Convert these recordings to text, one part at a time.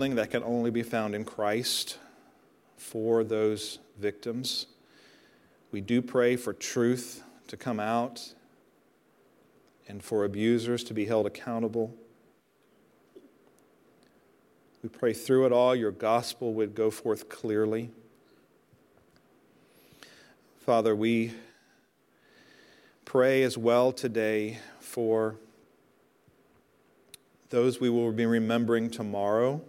healing that can only be found in Christ for those victims. We do pray for truth to come out and for abusers to be held accountable. We pray through it all your gospel would go forth clearly. Father, we pray as well today for those we will be remembering tomorrow,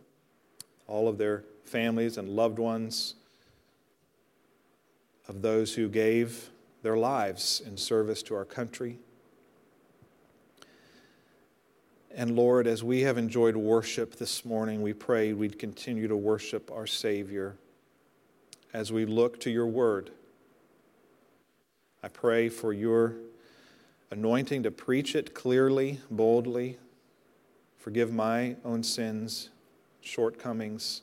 all of their families and loved ones, of those who gave their lives in service to our country. And Lord, as we have enjoyed worship this morning, we pray we'd continue to worship our Savior as we look to your word. I pray for your anointing to preach it clearly, boldly. Forgive my own sins, shortcomings.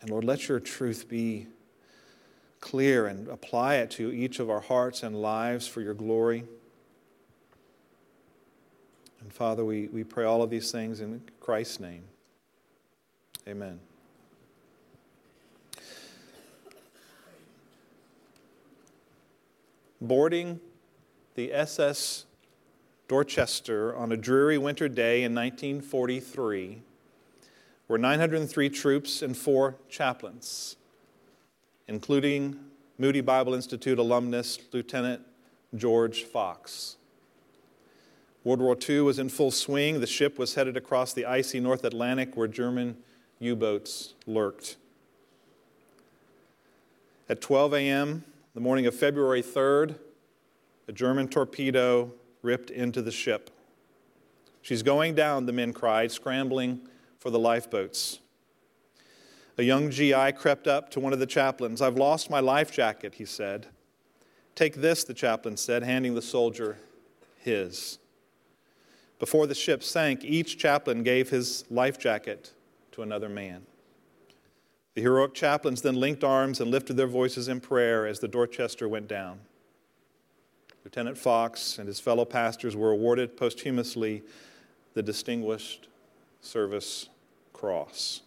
And Lord, let your truth be clear and apply it to each of our hearts and lives for your glory. And Father, we, we pray all of these things in Christ's name. Amen. Boarding the SS Dorchester on a dreary winter day in 1943 were 903 troops and four chaplains, including Moody Bible Institute alumnus Lieutenant George Fox. World War II was in full swing. The ship was headed across the icy North Atlantic where German U boats lurked. At 12 a.m., the morning of February 3rd, a German torpedo ripped into the ship. She's going down, the men cried, scrambling for the lifeboats. A young GI crept up to one of the chaplains. I've lost my life jacket, he said. Take this, the chaplain said, handing the soldier his. Before the ship sank, each chaplain gave his life jacket to another man. The heroic chaplains then linked arms and lifted their voices in prayer as the Dorchester went down. Lieutenant Fox and his fellow pastors were awarded posthumously the Distinguished Service Cross.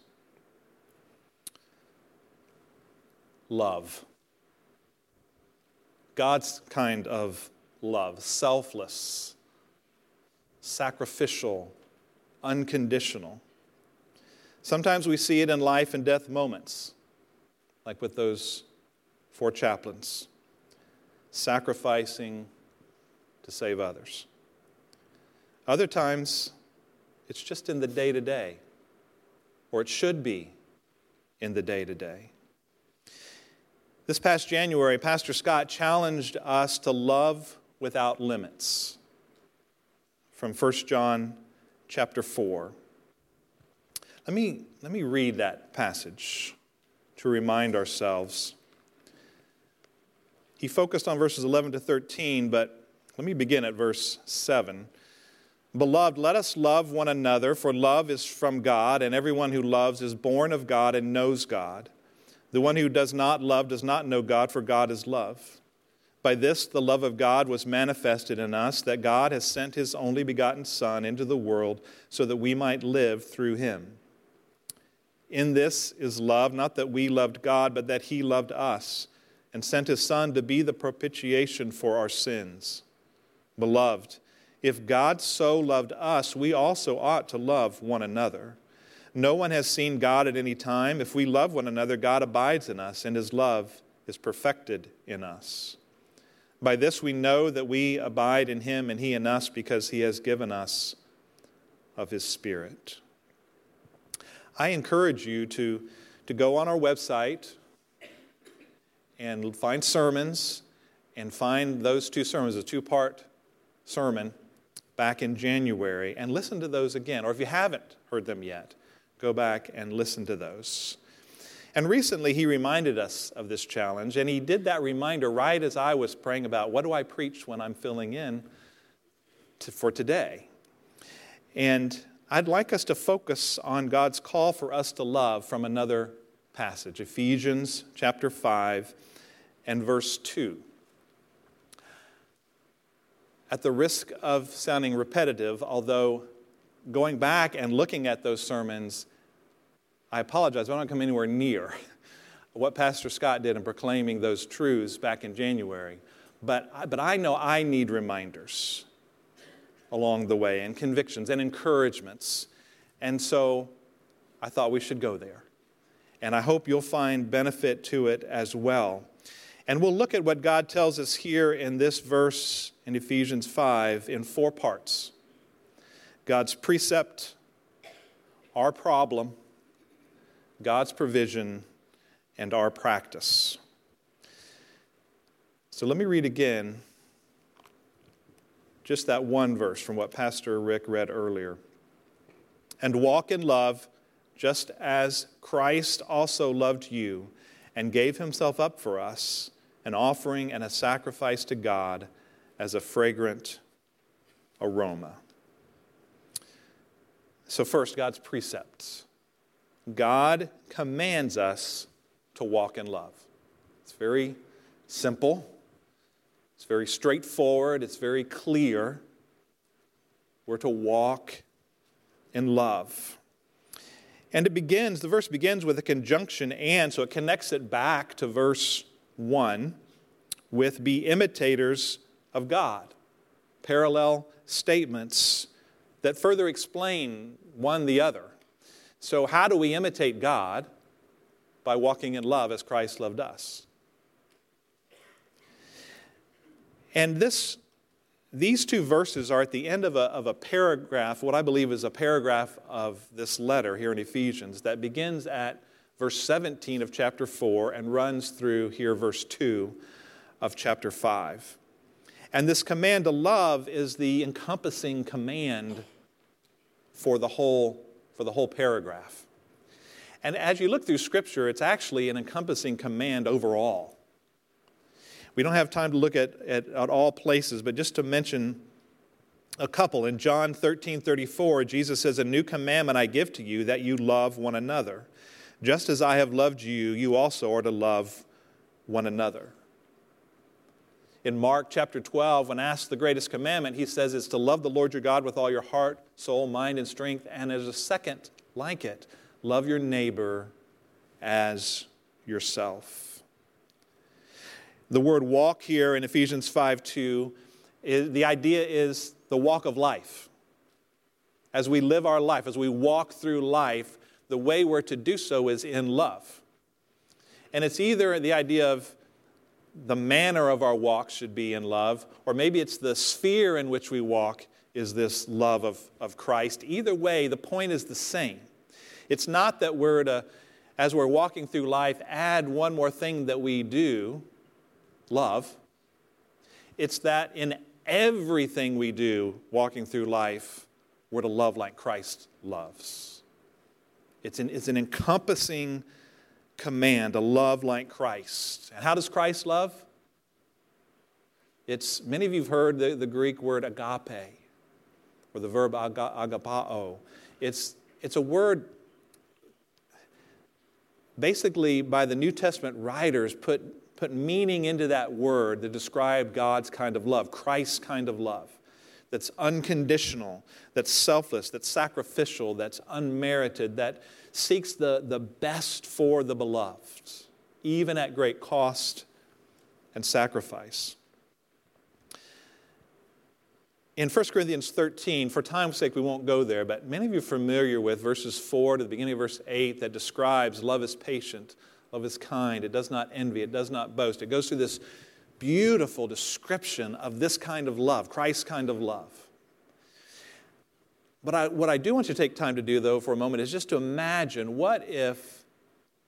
Love. God's kind of love, selfless, sacrificial, unconditional. Sometimes we see it in life and death moments, like with those four chaplains sacrificing to save others. Other times, it's just in the day to day, or it should be in the day to day. This past January, Pastor Scott challenged us to love without limits from 1 John chapter 4. Let me, let me read that passage to remind ourselves he focused on verses 11 to 13, but let me begin at verse 7. Beloved, let us love one another, for love is from God, and everyone who loves is born of God and knows God. The one who does not love does not know God, for God is love. By this, the love of God was manifested in us, that God has sent his only begotten Son into the world so that we might live through him. In this is love, not that we loved God, but that he loved us and sent his Son to be the propitiation for our sins. Beloved, if God so loved us, we also ought to love one another. No one has seen God at any time. If we love one another, God abides in us, and his love is perfected in us. By this we know that we abide in him and he in us because he has given us of his Spirit. I encourage you to, to go on our website, and find sermons and find those two sermons, a two part sermon back in January, and listen to those again. Or if you haven't heard them yet, go back and listen to those. And recently, he reminded us of this challenge, and he did that reminder right as I was praying about what do I preach when I'm filling in to, for today. And I'd like us to focus on God's call for us to love from another passage, Ephesians chapter 5 and verse 2. At the risk of sounding repetitive, although going back and looking at those sermons, I apologize, but I don't come anywhere near what Pastor Scott did in proclaiming those truths back in January. But, but I know I need reminders along the way, and convictions and encouragements. And so I thought we should go there. And I hope you'll find benefit to it as well. And we'll look at what God tells us here in this verse in Ephesians 5 in four parts God's precept, our problem, God's provision, and our practice. So let me read again just that one verse from what Pastor Rick read earlier. And walk in love, just as Christ also loved you and gave himself up for us an offering and a sacrifice to God as a fragrant aroma. So, first, God's precepts. God commands us to walk in love. It's very simple, it's very straightforward, it's very clear. We're to walk in love. And it begins, the verse begins with a conjunction and, so it connects it back to verse 1 with be imitators of God. Parallel statements that further explain one the other. So, how do we imitate God? By walking in love as Christ loved us. And this, these two verses are at the end of a, of a paragraph, what I believe is a paragraph of this letter here in Ephesians, that begins at verse 17 of chapter 4 and runs through here, verse 2 of chapter 5. And this command to love is the encompassing command for the whole, for the whole paragraph. And as you look through Scripture, it's actually an encompassing command overall. We don't have time to look at, at, at all places, but just to mention a couple. In John 13 34, Jesus says, A new commandment I give to you, that you love one another. Just as I have loved you, you also are to love one another. In Mark chapter 12, when asked the greatest commandment, he says it's to love the Lord your God with all your heart, soul, mind, and strength. And as a second like it, love your neighbor as yourself. The word walk here in Ephesians 5 2, is, the idea is the walk of life. As we live our life, as we walk through life, the way we're to do so is in love. And it's either the idea of the manner of our walk should be in love, or maybe it's the sphere in which we walk is this love of, of Christ. Either way, the point is the same. It's not that we're to, as we're walking through life, add one more thing that we do, love. It's that in everything we do walking through life, we're to love like Christ loves. It's an, it's an encompassing command to love like Christ. And how does Christ love? It's, many of you have heard the, the Greek word agape, or the verb aga, agapao. It's, it's a word, basically, by the New Testament writers, put, put meaning into that word to describe God's kind of love, Christ's kind of love that's unconditional, that's selfless, that's sacrificial, that's unmerited, that seeks the, the best for the beloved, even at great cost and sacrifice. In 1 Corinthians 13, for time's sake, we won't go there, but many of you are familiar with verses 4 to the beginning of verse 8 that describes love is patient, love is kind, it does not envy, it does not boast. It goes through this beautiful description of this kind of love, Christ's kind of love. But I, what I do want you to take time to do, though, for a moment is just to imagine what if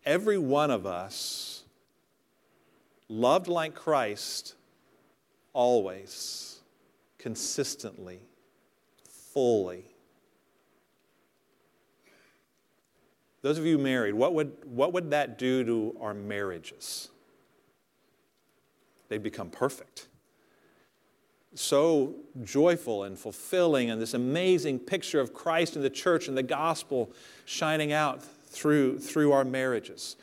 every one of us loved like Christ always, consistently, fully. Those of you married, what would, what would that do to our marriages? They'd become perfect. So joyful and fulfilling, and this amazing picture of Christ and the church and the gospel shining out through, through our marriages.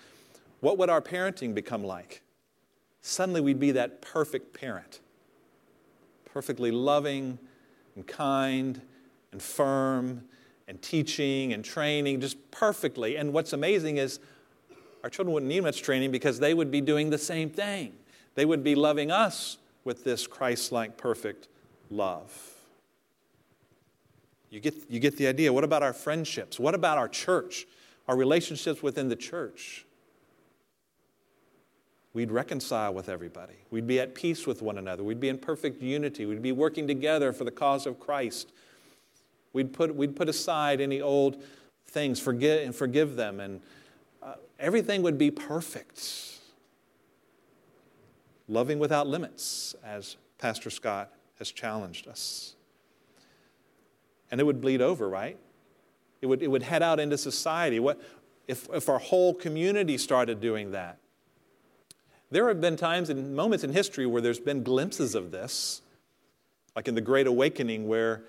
What would our parenting become like? Suddenly we'd be that perfect parent. perfectly loving and kind and firm and teaching and training just perfectly. And what's amazing is our children wouldn't need much training because they would be doing the same thing. They would be loving us with this Christ like perfect love. You get, you get the idea. What about our friendships? What about our church? Our relationships within the church? We'd reconcile with everybody. We'd be at peace with one another. We'd be in perfect unity. We'd be working together for the cause of Christ. We'd put, we'd put aside any old things forget, and forgive them, and uh, everything would be perfect. Loving without limits, as Pastor Scott has challenged us. And it would bleed over, right? It would, it would head out into society. What, if, if our whole community started doing that? There have been times and moments in history where there's been glimpses of this, like in the Great Awakening, where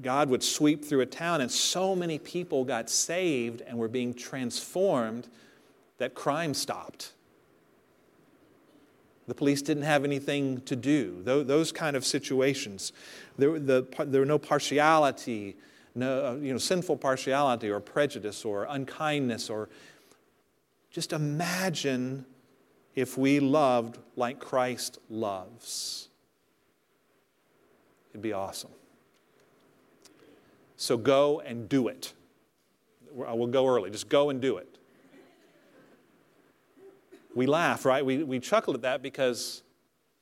God would sweep through a town and so many people got saved and were being transformed that crime stopped. The police didn't have anything to do. Those kind of situations. There, the, there were no partiality, no you know, sinful partiality or prejudice or unkindness or just imagine if we loved like Christ loves. It'd be awesome. So go and do it. I will go early. Just go and do it. We laugh, right? We, we chuckle at that because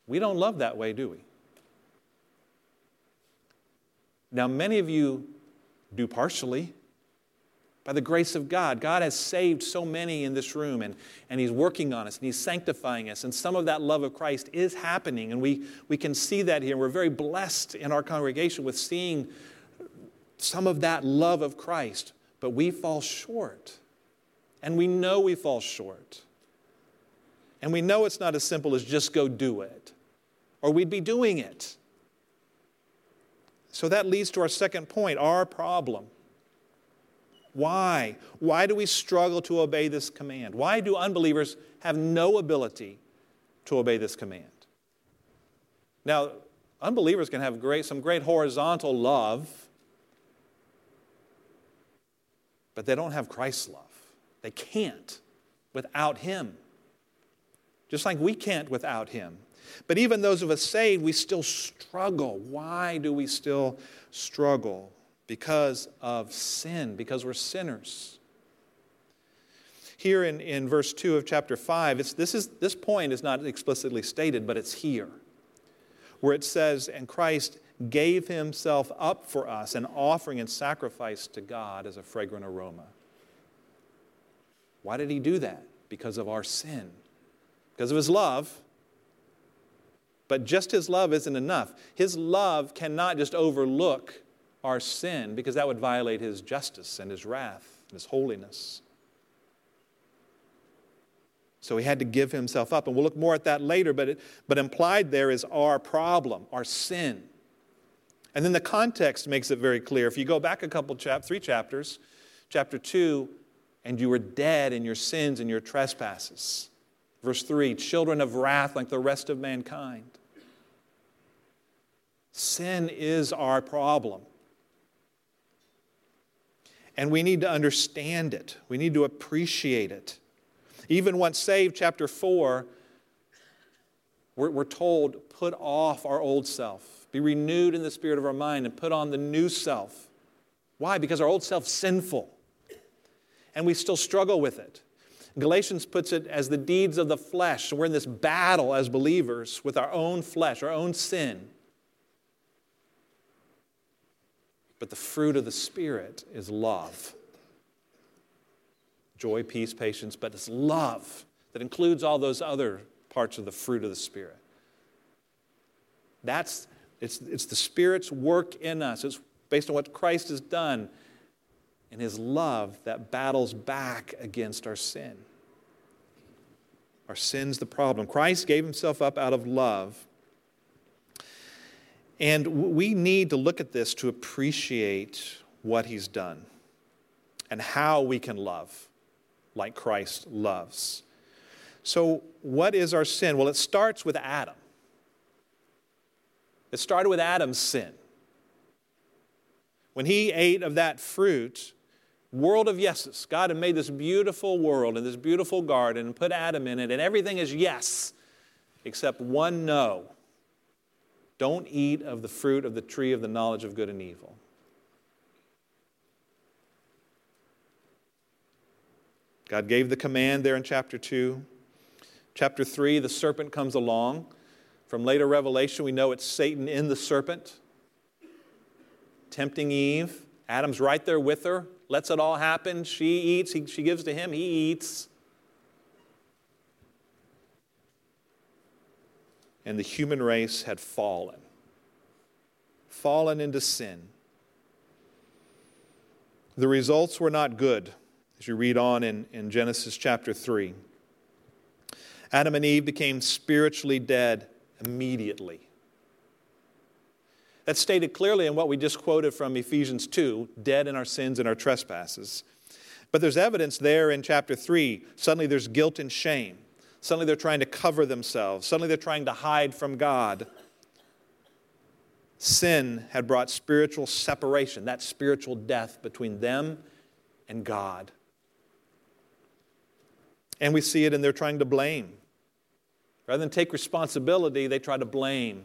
we don't love that way, do we? Now, many of you do partially by the grace of God. God has saved so many in this room, and, and He's working on us, and He's sanctifying us. And some of that love of Christ is happening, and we, we can see that here. We're very blessed in our congregation with seeing some of that love of Christ, but we fall short. And we know we fall short. And we know it's not as simple as just go do it, or we'd be doing it. So that leads to our second point our problem. Why? Why do we struggle to obey this command? Why do unbelievers have no ability to obey this command? Now, unbelievers can have great, some great horizontal love, but they don't have Christ's love. They can't without Him. Just like we can't without Him. But even those of us saved, we still struggle. Why do we still struggle? because of sin, because we're sinners. Here in, in verse 2 of chapter 5, it's, this, is, this point is not explicitly stated, but it's here, where it says, And Christ gave himself up for us, an offering and sacrifice to God as a fragrant aroma. Why did he do that? Because of our sin, because of his love. But just his love isn't enough. His love cannot just overlook our sin because that would violate his justice and his wrath and his holiness. So he had to give himself up. And we'll look more at that later, but, it, but implied there is our problem, our sin. And then the context makes it very clear. If you go back a couple, chap- three chapters, chapter 2, and you were dead in your sins and your trespasses. Verse 3 children of wrath like the rest of mankind. Sin is our problem. And we need to understand it, we need to appreciate it. Even once saved, chapter 4, we're, we're told, put off our old self, be renewed in the spirit of our mind, and put on the new self. Why? Because our old self's sinful, and we still struggle with it. Galatians puts it as the deeds of the flesh. So we're in this battle as believers with our own flesh, our own sin. But the fruit of the Spirit is love joy, peace, patience, but it's love that includes all those other parts of the fruit of the Spirit. That's it's, it's the Spirit's work in us. It's based on what Christ has done and His love that battles back against our sin. Our sin's the problem. Christ gave Himself up out of love and we need to look at this to appreciate what he's done and how we can love like Christ loves. So, what is our sin? Well, it starts with Adam. It started with Adam's sin. When he ate of that fruit, world of yeses. God had made this beautiful world and this beautiful garden and put Adam in it, and everything is yes, except one no. Don't eat of the fruit of the tree of the knowledge of good and evil. God gave the command there in chapter 2. Chapter 3, the serpent comes along. From later revelation, we know it's Satan in the serpent, tempting Eve. Adam's right there with her, lets it all happen. She eats, he, she gives to him, he eats. And the human race had fallen, fallen into sin. The results were not good as you read on in, in Genesis chapter 3. Adam and Eve became spiritually dead immediately. That's stated clearly in what we just quoted from Ephesians 2 dead in our sins and our trespasses. But there's evidence there in chapter 3. Suddenly there's guilt and shame. Suddenly they're trying to cover themselves. Suddenly they're trying to hide from God. Sin had brought spiritual separation, that spiritual death between them and God. And we see it in their trying to blame. Rather than take responsibility, they try to blame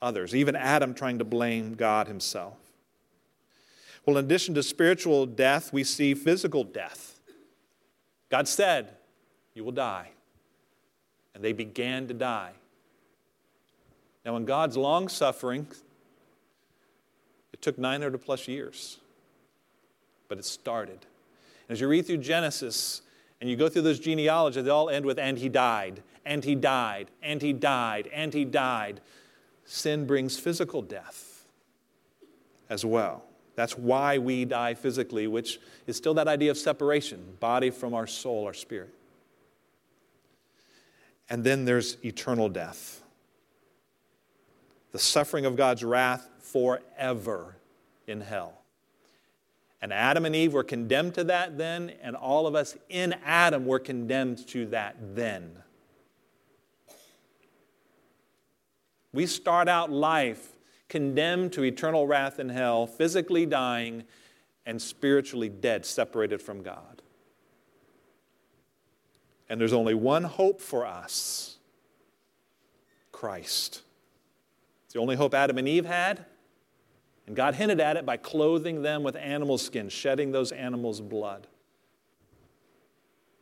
others, even Adam trying to blame God himself. Well, in addition to spiritual death, we see physical death. God said, You will die. And they began to die. Now, in God's long suffering, it took 900 plus years, but it started. As you read through Genesis, and you go through those genealogies, they all end with, and he died, and he died, and he died, and he died. Sin brings physical death as well. That's why we die physically, which is still that idea of separation body from our soul, our spirit. And then there's eternal death. The suffering of God's wrath forever in hell. And Adam and Eve were condemned to that then, and all of us in Adam were condemned to that then. We start out life condemned to eternal wrath in hell, physically dying, and spiritually dead, separated from God. And there's only one hope for us Christ. It's the only hope Adam and Eve had. And God hinted at it by clothing them with animal skin, shedding those animals' blood.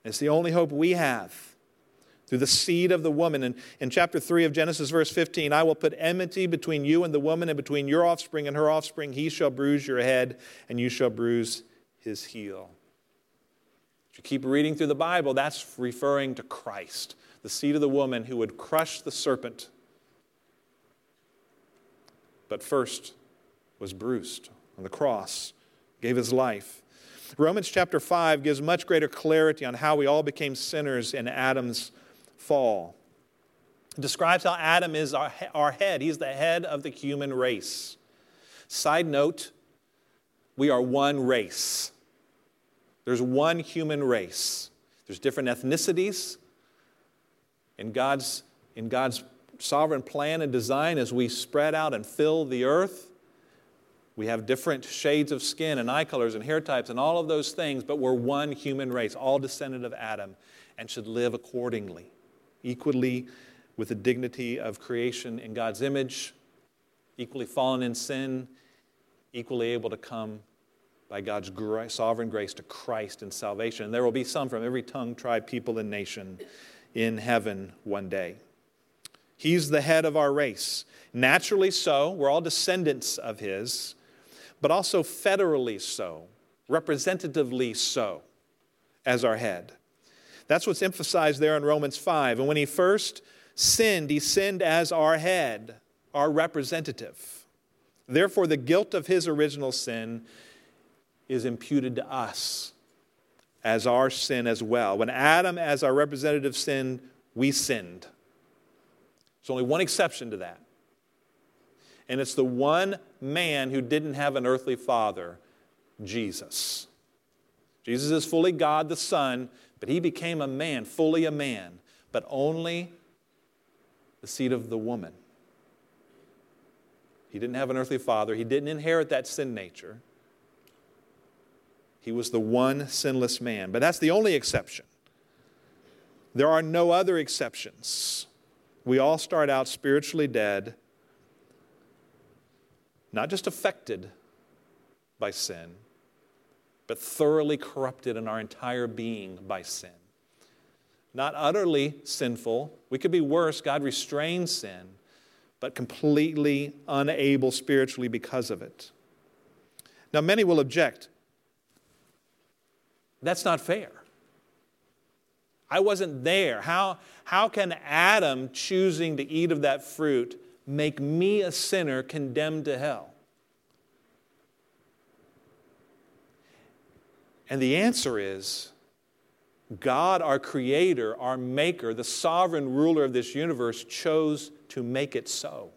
It's the only hope we have through the seed of the woman. And in chapter 3 of Genesis, verse 15, I will put enmity between you and the woman, and between your offspring and her offspring. He shall bruise your head, and you shall bruise his heel. If you keep reading through the Bible, that's referring to Christ, the seed of the woman who would crush the serpent. But first, was bruised on the cross, gave his life. Romans chapter 5 gives much greater clarity on how we all became sinners in Adam's fall. It describes how Adam is our, our head, he's the head of the human race. Side note, we are one race. There's one human race. There's different ethnicities. In God's, in God's sovereign plan and design, as we spread out and fill the earth, we have different shades of skin and eye colors and hair types and all of those things, but we're one human race, all descendant of Adam, and should live accordingly, equally with the dignity of creation in God's image, equally fallen in sin, equally able to come by God's sovereign grace to Christ and salvation. And there will be some from every tongue, tribe, people, and nation in heaven one day. He's the head of our race. Naturally so, we're all descendants of His but also federally so, representatively so, as our head. That's what's emphasized there in Romans 5. And when he first sinned, he sinned as our head, our representative. Therefore, the guilt of his original sin is imputed to us as our sin as well. When Adam, as our representative, sinned, we sinned. There's only one exception to that and it's the one man who didn't have an earthly father Jesus. Jesus is fully God the Son, but he became a man, fully a man, but only the seed of the woman. He didn't have an earthly father. He didn't inherit that sin nature. He was the one sinless man. But that's the only exception. There are no other exceptions. We all start out spiritually dead, not just affected by sin, but thoroughly corrupted in our entire being by sin. Not utterly sinful. We could be worse. God restrains sin, but completely unable spiritually because of it. Now, many will object. That's not fair. I wasn't there. How, how can Adam choosing to eat of that fruit make me a sinner condemned to hell? And the answer is God, our creator, our maker, the sovereign ruler of this universe, chose to make it so.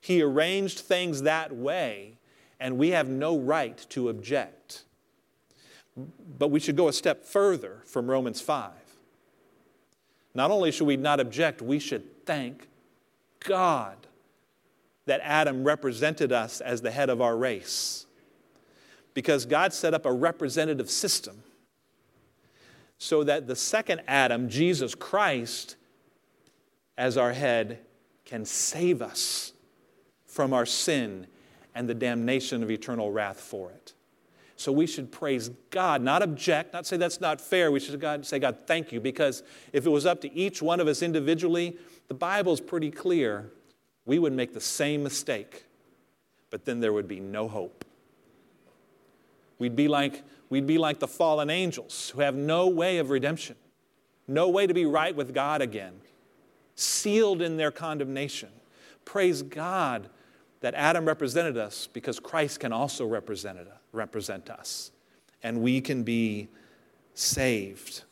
He arranged things that way, and we have no right to object. But we should go a step further from Romans 5. Not only should we not object, we should thank God that Adam represented us as the head of our race. Because God set up a representative system so that the second Adam, Jesus Christ, as our head, can save us from our sin and the damnation of eternal wrath for it. So we should praise God, not object, not say that's not fair. We should God, say, God, thank you. Because if it was up to each one of us individually, the Bible's pretty clear. We would make the same mistake, but then there would be no hope. We'd be like, we'd be like the fallen angels who have no way of redemption, no way to be right with God again, sealed in their condemnation. Praise God that Adam represented us because Christ can also represent, represent us, and we can be saved.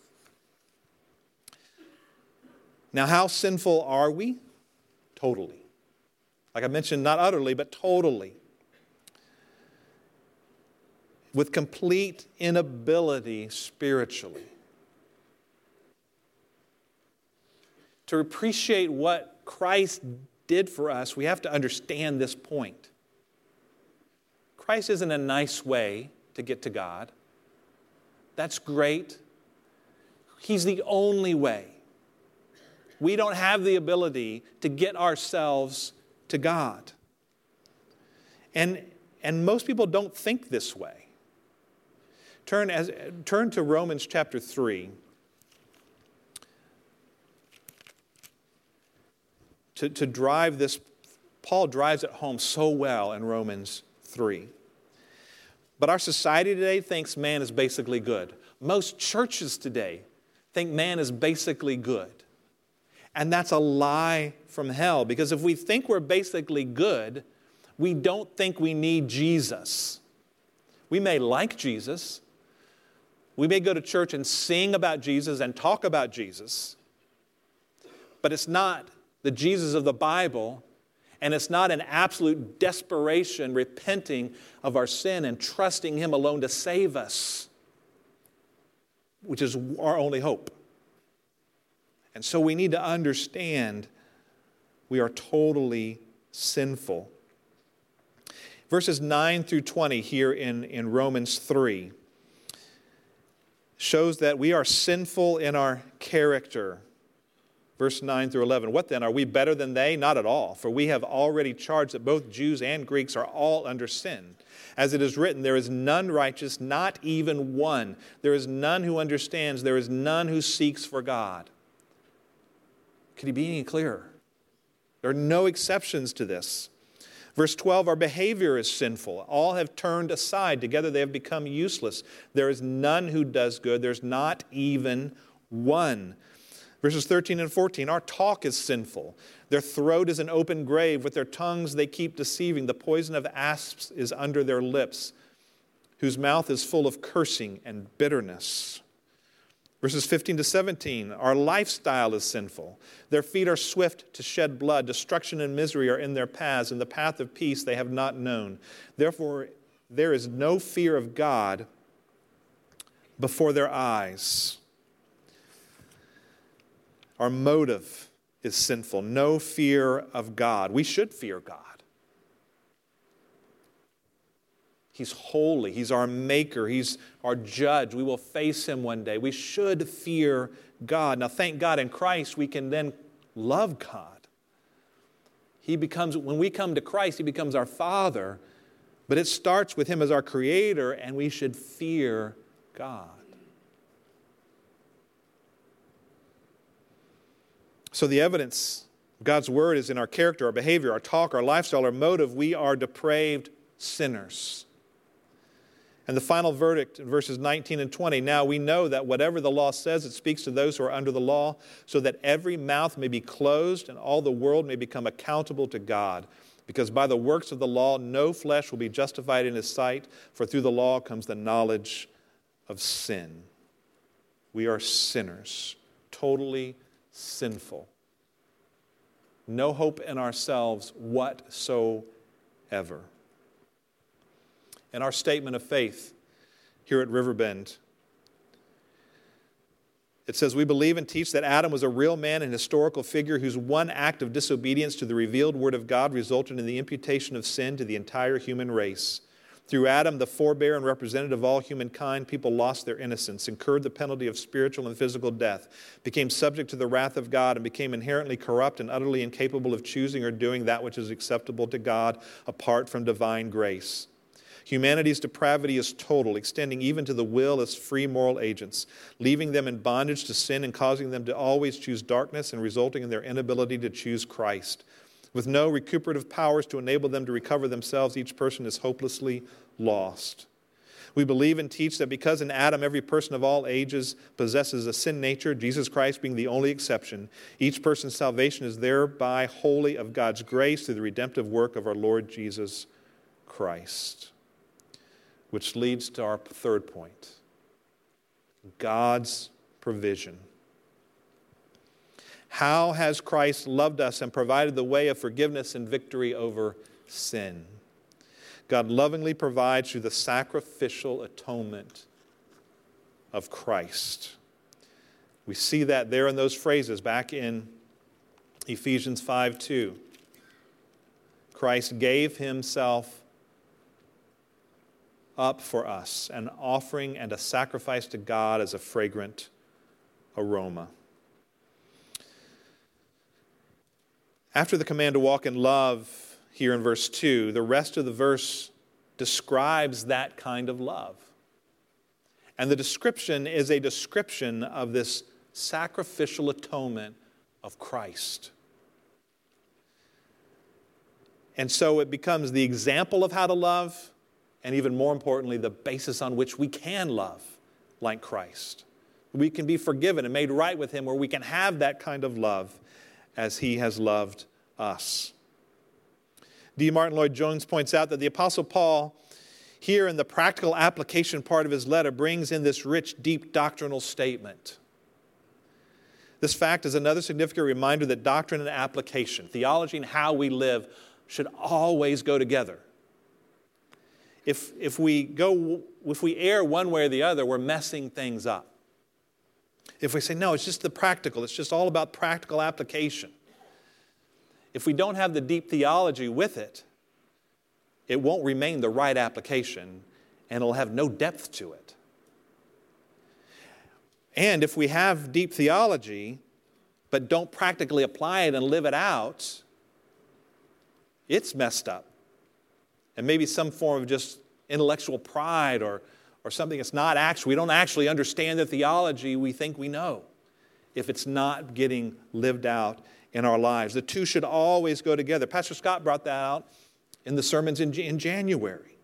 Now, how sinful are we? Totally. Like I mentioned, not utterly, but totally. With complete inability spiritually. To appreciate what Christ did for us, we have to understand this point. Christ isn't a nice way to get to God. That's great. He's the only way. We don't have the ability to get ourselves to God. And, and most people don't think this way. Turn, as, turn to Romans chapter 3. to, to drive this, Paul drives it home so well in Romans 3. But our society today thinks man is basically good. Most churches today think man is basically good. And that's a lie from hell because if we think we're basically good, we don't think we need Jesus. We may like Jesus. We may go to church and sing about Jesus and talk about Jesus. But it's not the Jesus of the Bible, and it's not an absolute desperation, repenting of our sin and trusting Him alone to save us, which is our only hope. And so we need to understand we are totally sinful. Verses 9 through 20 here in, in Romans 3 shows that we are sinful in our character. Verse 9 through 11. What then? Are we better than they? Not at all. For we have already charged that both Jews and Greeks are all under sin. As it is written, there is none righteous, not even one. There is none who understands. There is none who seeks for God. Could he be any clearer? There are no exceptions to this. Verse 12, our behavior is sinful. All have turned aside. Together they have become useless. There is none who does good. There's not even one. Verses 13 and 14 Our talk is sinful. Their throat is an open grave. With their tongues they keep deceiving. The poison of asps is under their lips, whose mouth is full of cursing and bitterness. Verses 15 to 17 Our lifestyle is sinful. Their feet are swift to shed blood. Destruction and misery are in their paths, and the path of peace they have not known. Therefore, there is no fear of God before their eyes. Our motive is sinful, no fear of God. We should fear God. He's holy. He's our maker. He's our judge. We will face him one day. We should fear God. Now, thank God in Christ, we can then love God. He becomes, when we come to Christ, He becomes our Father, but it starts with Him as our Creator, and we should fear God. So, the evidence God's Word is in our character, our behavior, our talk, our lifestyle, our motive. We are depraved sinners. And the final verdict in verses 19 and 20 now we know that whatever the law says, it speaks to those who are under the law, so that every mouth may be closed and all the world may become accountable to God. Because by the works of the law, no flesh will be justified in his sight, for through the law comes the knowledge of sin. We are sinners, totally sinful. No hope in ourselves whatsoever in our statement of faith here at Riverbend. It says, We believe and teach that Adam was a real man and historical figure whose one act of disobedience to the revealed Word of God resulted in the imputation of sin to the entire human race. Through Adam, the forebear and representative of all humankind, people lost their innocence, incurred the penalty of spiritual and physical death, became subject to the wrath of God, and became inherently corrupt and utterly incapable of choosing or doing that which is acceptable to God apart from divine grace. Humanity's depravity is total, extending even to the will as free moral agents, leaving them in bondage to sin and causing them to always choose darkness and resulting in their inability to choose Christ. With no recuperative powers to enable them to recover themselves, each person is hopelessly lost. We believe and teach that because in Adam every person of all ages possesses a sin nature, Jesus Christ being the only exception, each person's salvation is thereby wholly of God's grace through the redemptive work of our Lord Jesus Christ. Which leads to our third point God's provision. How has Christ loved us and provided the way of forgiveness and victory over sin? God lovingly provides through the sacrificial atonement of Christ. We see that there in those phrases back in Ephesians 5 2. Christ gave himself up for us, an offering and a sacrifice to God as a fragrant aroma. After the command to walk in love, here in verse 2, the rest of the verse describes that kind of love. And the description is a description of this sacrificial atonement of Christ. And so it becomes the example of how to love and even more importantly, the basis on which we can love like Christ. We can be forgiven and made right with Him, where we can have that kind of love as He has loved us. D. Martyn Lloyd Jones points out that the Apostle Paul, here in the practical application part of his letter, brings in this rich, deep doctrinal statement. This fact is another significant reminder that doctrine and application, theology and how we live, should always go together if, if we go, if we err one way or the other, we're messing things up. If we say, no, it's just the practical, it's just all about practical application. If we don't have the deep theology with it, it won't remain the right application and it'll have no depth to it. And if we have deep theology, but don't practically apply it and live it out, it's messed up and maybe some form of just intellectual pride or, or something that's not actual. We don't actually understand the theology we think we know if it's not getting lived out in our lives. The two should always go together. Pastor Scott brought that out in the sermons in, in January.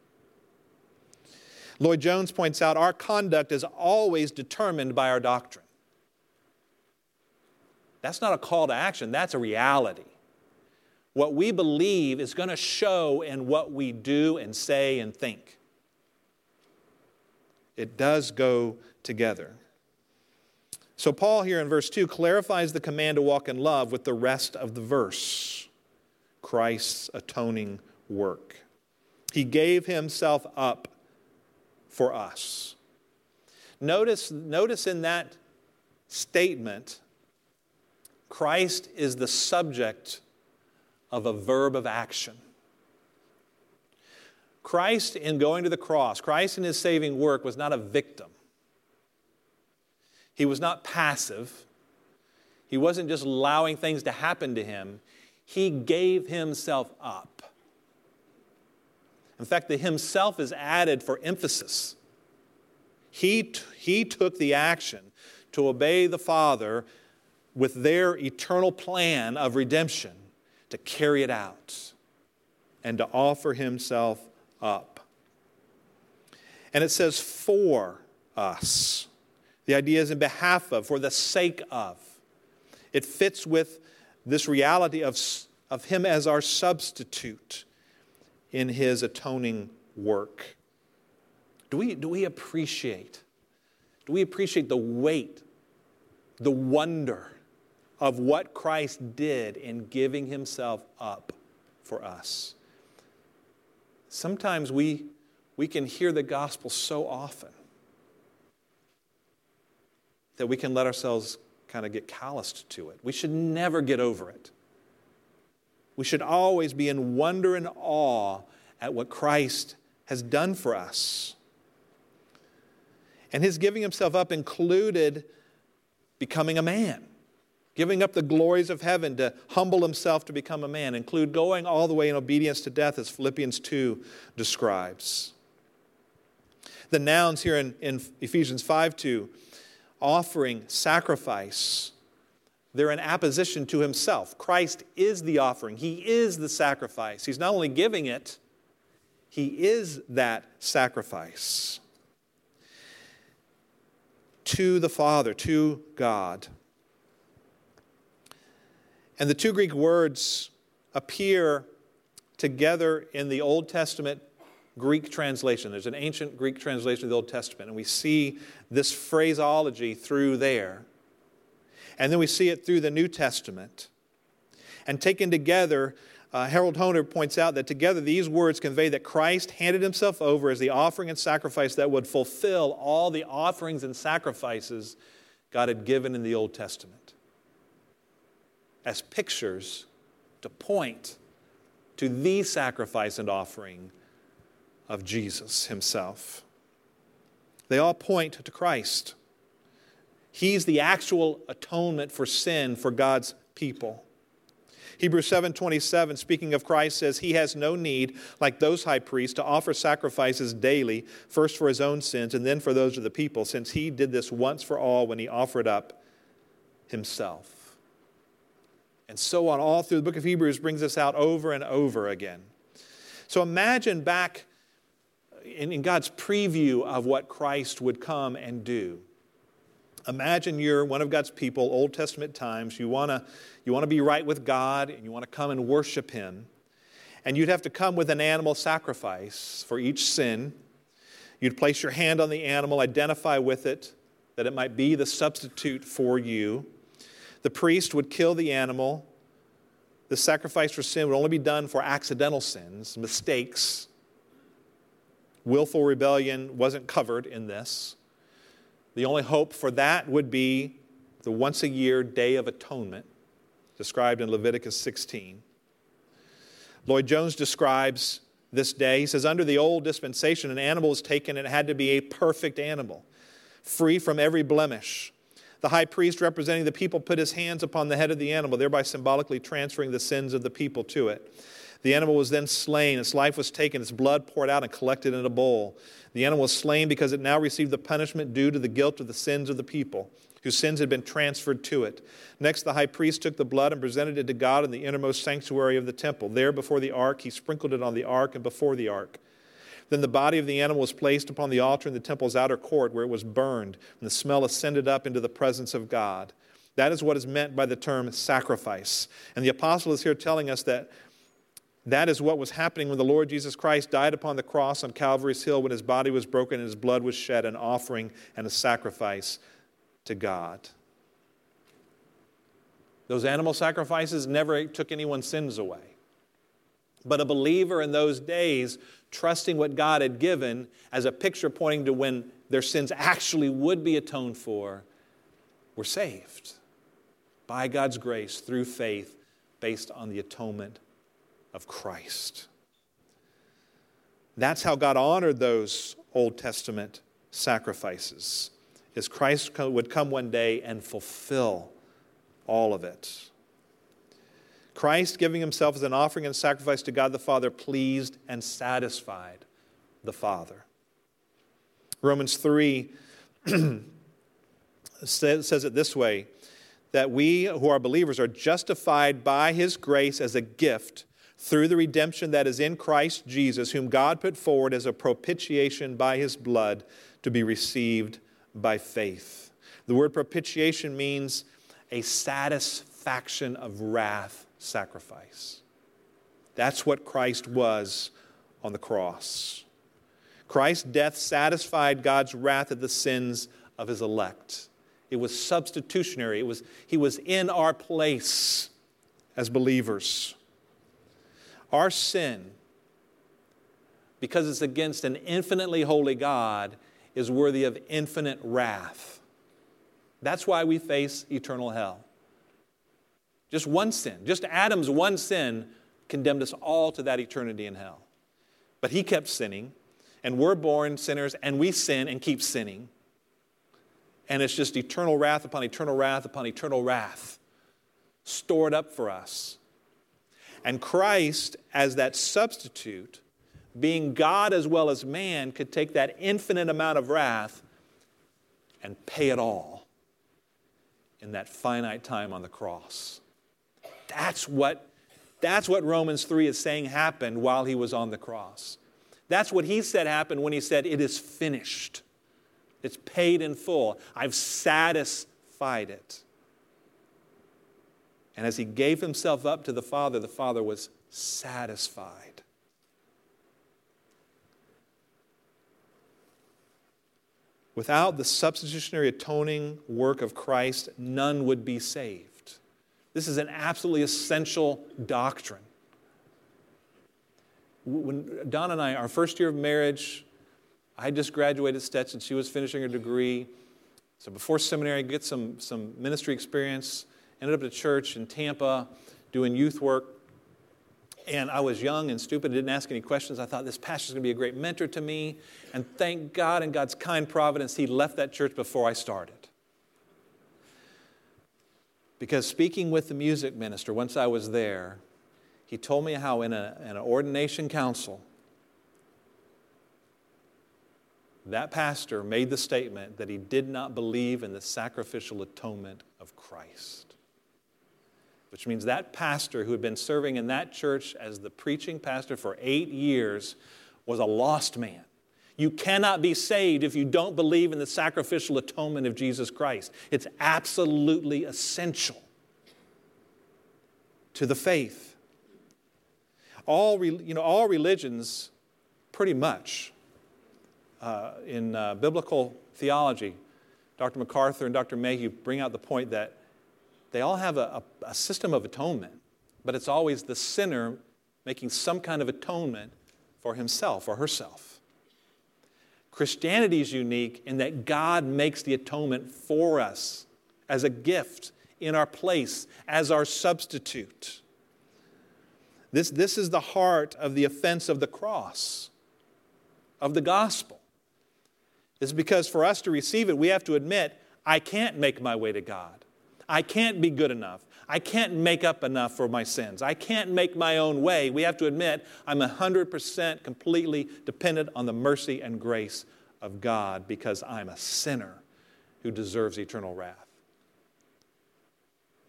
Lloyd Jones points out our conduct is always determined by our doctrine. That's not a call to action, that's a reality. What we believe is going to show in what we do and say and think. It does go together. So, Paul here in verse 2 clarifies the command to walk in love with the rest of the verse Christ's atoning work. He gave himself up for us. Notice, notice in that statement, Christ is the subject of a verb of action. Christ, in going to the cross, Christ in his saving work was not a victim. He was not passive. He wasn't just allowing things to happen to him. He gave himself up. In fact, the himself is added for emphasis. He, t- he took the action to obey the Father with their eternal plan of redemption to carry it out and to offer himself up. And it says, for us. The idea is in behalf of, for the sake of. It fits with this reality of, of him as our substitute in his atoning work. Do we, do we appreciate? Do we appreciate the weight, the wonder of what Christ did in giving himself up for us? Sometimes we, we can hear the gospel so often that we can let ourselves kind of get calloused to it. We should never get over it. We should always be in wonder and awe at what Christ has done for us. And his giving himself up included becoming a man, giving up the glories of heaven to humble himself to become a man, include going all the way in obedience to death, as Philippians 2 describes. The nouns here in, in Ephesians 5 2, offering, sacrifice, they're in apposition to himself. Christ is the offering, he is the sacrifice. He's not only giving it, he is that sacrifice to the Father, to God. And the two Greek words appear together in the Old Testament Greek translation. There's an ancient Greek translation of the Old Testament, and we see this phraseology through there. And then we see it through the New Testament. And taken together, uh, Harold Hoehner points out that together these words convey that Christ handed himself over as the offering and sacrifice that would fulfill all the offerings and sacrifices God had given in the Old Testament as pictures to point to the sacrifice and offering of Jesus himself. They all point to Christ. He's the actual atonement for sin for God's people. Hebrews 7:27 speaking of Christ says he has no need like those high priests to offer sacrifices daily first for his own sins and then for those of the people since he did this once for all when he offered up himself. And so on all through the book of Hebrews brings this out over and over again. So imagine back in, in God's preview of what Christ would come and do. Imagine you're one of God's people, Old Testament times. You want to you wanna be right with God and you want to come and worship Him. And you'd have to come with an animal sacrifice for each sin. You'd place your hand on the animal, identify with it, that it might be the substitute for you. The priest would kill the animal. The sacrifice for sin would only be done for accidental sins, mistakes. Willful rebellion wasn't covered in this. The only hope for that would be the once a year Day of Atonement, described in Leviticus 16. Lloyd Jones describes this day. He says, Under the old dispensation, an animal was taken and it had to be a perfect animal, free from every blemish. The high priest, representing the people, put his hands upon the head of the animal, thereby symbolically transferring the sins of the people to it. The animal was then slain, its life was taken, its blood poured out and collected in a bowl. The animal was slain because it now received the punishment due to the guilt of the sins of the people, whose sins had been transferred to it. Next, the high priest took the blood and presented it to God in the innermost sanctuary of the temple. There, before the ark, he sprinkled it on the ark and before the ark. Then the body of the animal was placed upon the altar in the temple's outer court, where it was burned, and the smell ascended up into the presence of God. That is what is meant by the term sacrifice. And the apostle is here telling us that that is what was happening when the Lord Jesus Christ died upon the cross on Calvary's Hill when his body was broken and his blood was shed, an offering and a sacrifice to God. Those animal sacrifices never took anyone's sins away. But a believer in those days, trusting what God had given as a picture pointing to when their sins actually would be atoned for, were saved by God's grace through faith based on the atonement of Christ. That's how God honored those Old Testament sacrifices, is Christ would come one day and fulfill all of it. Christ giving himself as an offering and sacrifice to God the Father pleased and satisfied the Father. Romans 3 says it this way that we who are believers are justified by his grace as a gift through the redemption that is in Christ Jesus, whom God put forward as a propitiation by his blood to be received by faith. The word propitiation means a satisfaction of wrath sacrifice. That's what Christ was on the cross. Christ's death satisfied God's wrath at the sins of his elect. It was substitutionary. It was, he was in our place as believers. Our sin, because it's against an infinitely holy God, is worthy of infinite wrath. That's why we face eternal hell. Just one sin, just Adam's one sin condemned us all to that eternity in hell. But he kept sinning, and we're born sinners, and we sin and keep sinning and it's just eternal wrath upon eternal wrath upon eternal wrath stored up for us. And Christ, as that substitute, being God as well as man, could take that infinite amount of wrath and pay it all in that finite time on the cross. That's what, that's what Romans 3 is saying happened while he was on the cross. That's what he said happened when he said, It is finished. It's paid in full. I've satisfied it. And as he gave himself up to the Father, the Father was satisfied. Without the substitutionary atoning work of Christ, none would be saved. This is an absolutely essential doctrine. When Don and I, our first year of marriage, I just graduated Stetson. She was finishing her degree. So before seminary, get some, some ministry experience. Ended up at a church in Tampa doing youth work. And I was young and stupid, didn't ask any questions. I thought this pastor's going to be a great mentor to me. And thank God and God's kind providence, he left that church before I started. Because speaking with the music minister, once I was there, he told me how in, a, in an ordination council, that pastor made the statement that he did not believe in the sacrificial atonement of Christ. Which means that pastor who had been serving in that church as the preaching pastor for eight years was a lost man. You cannot be saved if you don't believe in the sacrificial atonement of Jesus Christ. It's absolutely essential to the faith. All, you know, all religions, pretty much, uh, in uh, biblical theology, Dr. MacArthur and Dr. Mayhue bring out the point that they all have a, a, a system of atonement, but it's always the sinner making some kind of atonement for himself or herself. Christianity is unique in that God makes the atonement for us as a gift in our place, as our substitute. This, this is the heart of the offense of the cross, of the gospel is because for us to receive it, we have to admit, I can't make my way to God. I can't be good enough. I can't make up enough for my sins. I can't make my own way. We have to admit, I'm 100% completely dependent on the mercy and grace of God because I'm a sinner who deserves eternal wrath.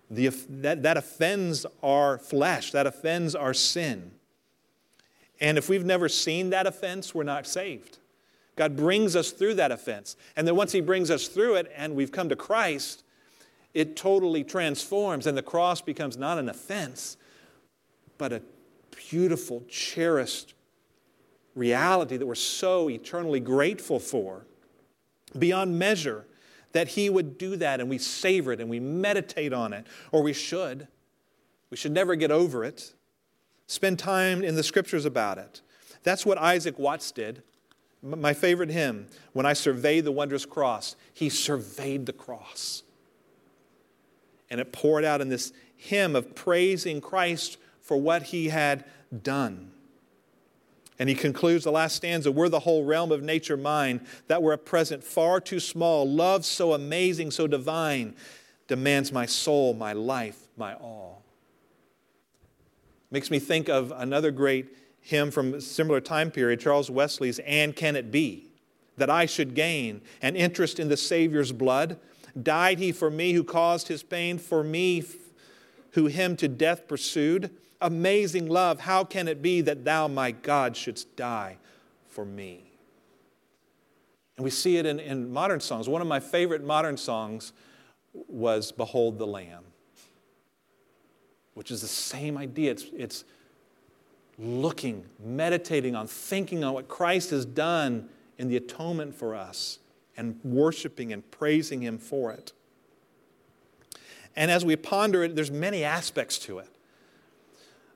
The, that, that offends our flesh, that offends our sin. And if we've never seen that offense, we're not saved. God brings us through that offense. And then once He brings us through it and we've come to Christ, it totally transforms, and the cross becomes not an offense, but a beautiful, cherished reality that we're so eternally grateful for beyond measure that He would do that and we savor it and we meditate on it, or we should. We should never get over it. Spend time in the scriptures about it. That's what Isaac Watts did. My favorite hymn, when I survey the wondrous cross, he surveyed the cross. And it poured out in this hymn of praising Christ for what he had done. And he concludes the last stanza We're the whole realm of nature mine, that were at present far too small. Love so amazing, so divine, demands my soul, my life, my all. Makes me think of another great hymn from a similar time period, Charles Wesley's And Can It Be? That I should gain an interest in the Savior's blood. Died he for me who caused his pain, for me who him to death pursued? Amazing love, how can it be that thou, my God, shouldst die for me? And we see it in, in modern songs. One of my favorite modern songs was Behold the Lamb, which is the same idea. It's, it's looking, meditating on, thinking on what Christ has done in the atonement for us and worshiping and praising Him for it. And as we ponder it, there's many aspects to it.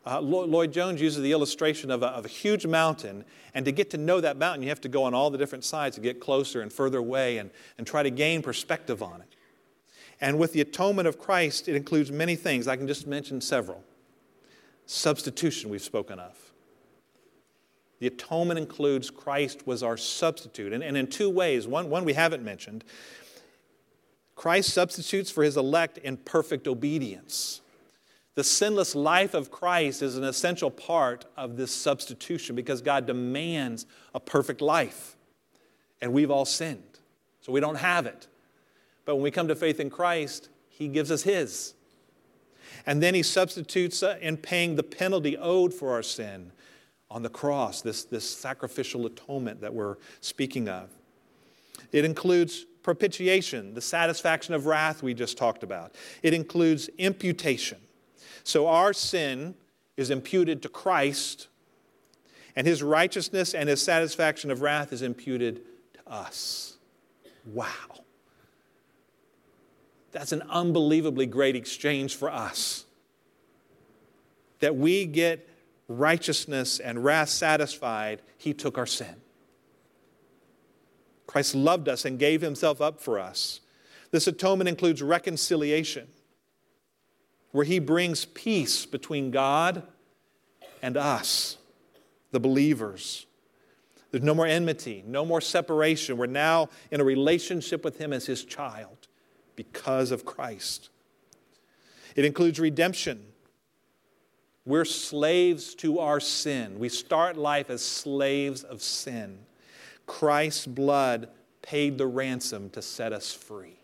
Uh, Lloyd Jones uses the illustration of a, of a, huge mountain, and to get to know that mountain, you have to go on all the different sides to get closer and further away and, and try to gain perspective on it. And with the atonement of Christ, it includes many things. I can just mention several. Substitution, we've spoken of. The atonement includes Christ was our substitute, and, and in two ways. One, one we haven't mentioned. Christ substitutes for his elect in perfect obedience. The sinless life of Christ is an essential part of this substitution because God demands a perfect life. And we've all sinned, so we don't have it. But when we come to faith in Christ, He gives us His. And then He substitutes uh, in paying the penalty owed for our sin on the cross, this, this sacrificial atonement that we're speaking of. It includes propitiation, the satisfaction of wrath we just talked about. It includes imputation. So our sin is imputed to Christ, and his righteousness and his satisfaction of wrath is imputed to us. Wow. That's an unbelievably great exchange for us. That we get righteousness and wrath satisfied, he took our sin. Christ loved us and gave himself up for us. This atonement includes reconciliation, where he brings peace between God and us, the believers. There's no more enmity, no more separation. We're now in a relationship with him as his child because of Christ. It includes redemption. We're slaves to our sin. We start life as slaves of sin. Christ's blood paid the ransom to set us free.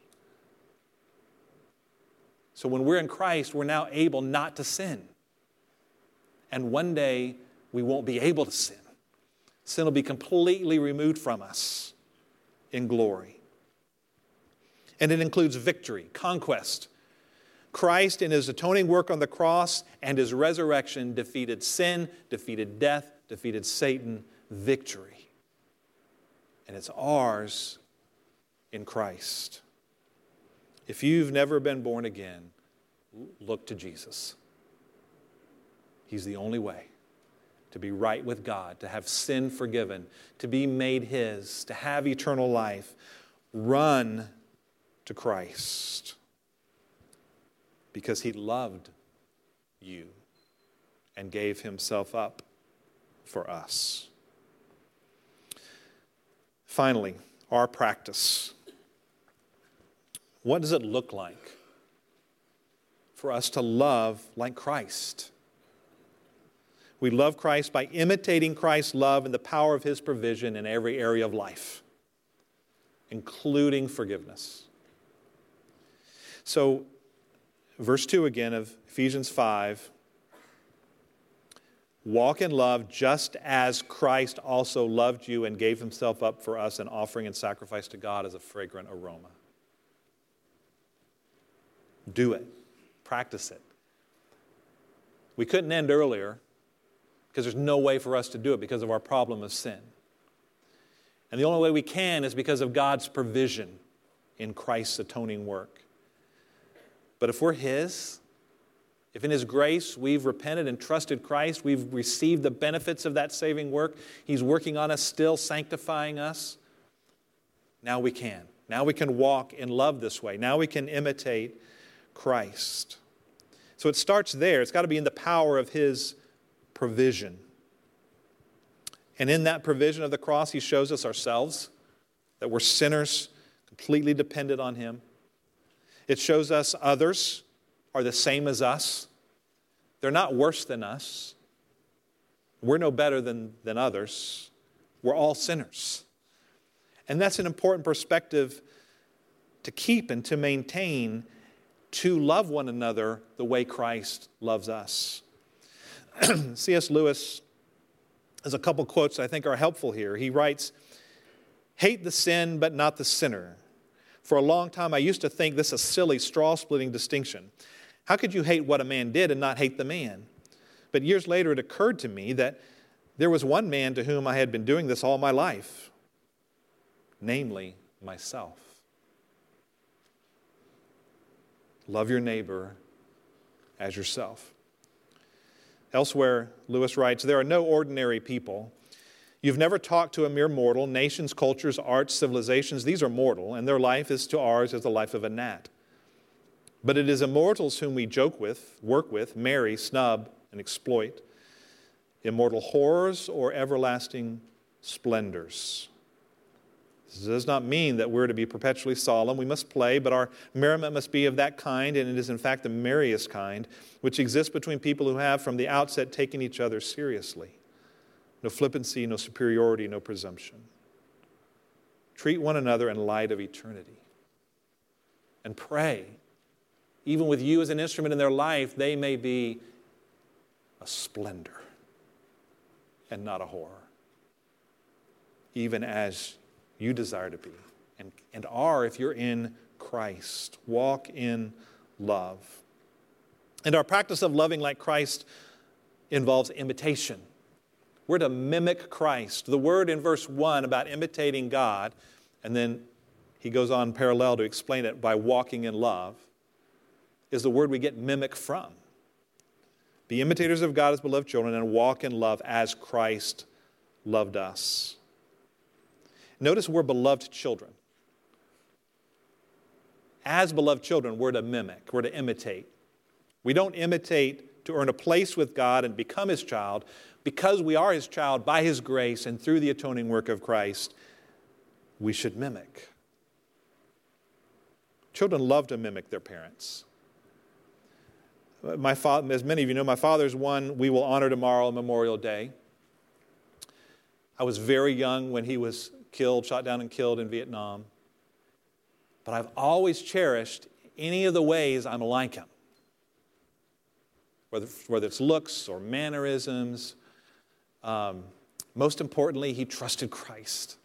So when we're in Christ, we're now able not to sin. And one day, we won't be able to sin. Sin will be completely removed from us in glory and it includes victory, conquest. Christ, in his atoning work on the cross and his resurrection, defeated sin, defeated death, defeated Satan, victory. And it's ours in Christ. If you've never been born again, look to Jesus. He's the only way to be right with God, to have sin forgiven, to be made His, to have eternal life. Run to Christ because he loved you and gave himself up for us. Finally, our practice. What does it look like for us to love like Christ? We love Christ by imitating Christ's love and the power of his provision in every area of life, including forgiveness. So, verse 2 again of Ephesians 5 Walk in love just as Christ also loved you and gave himself up for us, an offering and sacrifice to God as a fragrant aroma. Do it, practice it. We couldn't end earlier because there's no way for us to do it because of our problem of sin. And the only way we can is because of God's provision in Christ's atoning work. But if we're His, if in His grace we've repented and trusted Christ, we've received the benefits of that saving work, He's working on us still, sanctifying us, now we can. Now we can walk in love this way. Now we can imitate Christ. So it starts there. It's got to be in the power of His provision. And in that provision of the cross, he shows us ourselves that we're sinners, completely dependent on him. It shows us others are the same as us, they're not worse than us. We're no better than, than others. We're all sinners. And that's an important perspective to keep and to maintain to love one another the way Christ loves us. C.S. Lewis has a couple quotes I think are helpful here. He writes, Hate the sin, but not the sinner. For a long time, I used to think this a silly, straw splitting distinction. How could you hate what a man did and not hate the man? But years later, it occurred to me that there was one man to whom I had been doing this all my life, namely myself. Love your neighbor as yourself. Elsewhere, Lewis writes There are no ordinary people. You've never talked to a mere mortal. Nations, cultures, arts, civilizations, these are mortal, and their life is to ours as the life of a gnat. But it is immortals whom we joke with, work with, marry, snub, and exploit. Immortal horrors or everlasting splendors. This does not mean that we're to be perpetually solemn. We must play, but our merriment must be of that kind, and it is in fact the merriest kind, which exists between people who have from the outset taken each other seriously. No flippancy, no superiority, no presumption. Treat one another in light of eternity. And pray, even with you as an instrument in their life, they may be a splendor and not a horror, even as you desire to be and, and are if you're in Christ. Walk in love. And our practice of loving like Christ involves imitation. We're to mimic Christ. The word in verse 1 about imitating God, and then he goes on parallel to explain it by walking in love, is the word we get mimic from. Be imitators of God as beloved children and walk in love as Christ loved us. Notice we're beloved children. As beloved children, we're to mimic, we're to imitate. We don't imitate to earn a place with God and become His child. Because we are His child by His grace and through the atoning work of Christ, we should mimic. Children love to mimic their parents. My father, as many of you know, my father's one we will honor tomorrow, Memorial Day. I was very young when he was killed, shot down and killed in Vietnam. But I've always cherished any of the ways I'm like him, whether, whether it's looks or mannerisms. Um, most importantly, he trusted Christ.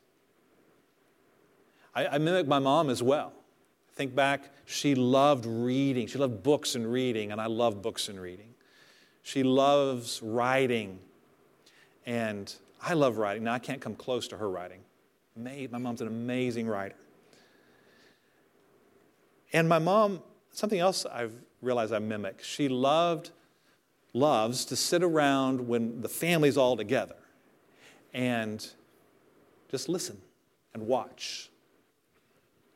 I, I mimic my mom as well. Think back, she loved reading. She loved books and reading, and I love books and reading. She loves writing, and I love writing. Now, I can't come close to her writing. My mom's an amazing writer. And my mom, something else I've realized I mimic, she loved, loves to sit around when the family's all together and just listen and watch.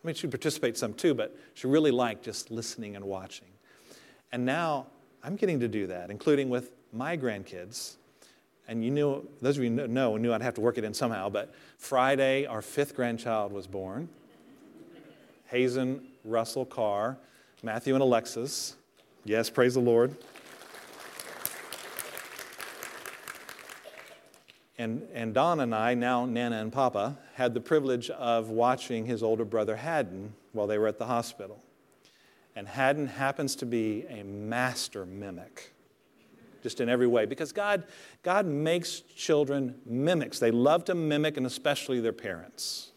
I mean, she'd participate some too, but she really liked just listening and watching. And now I'm getting to do that, including with my grandkids. And you knew, those of you who know, knew I'd have to work it in somehow, but Friday, our fifth grandchild was born. Hazen Russell Carr, Matthew and Alexis. Yes, praise the Lord. And, and Don and I, now Nana and Papa, had the privilege of watching his older brother Haddon while they were at the hospital. And Haddon happens to be a master mimic just in every way. Because God, God makes children mimics. They love to mimic, and especially their parents.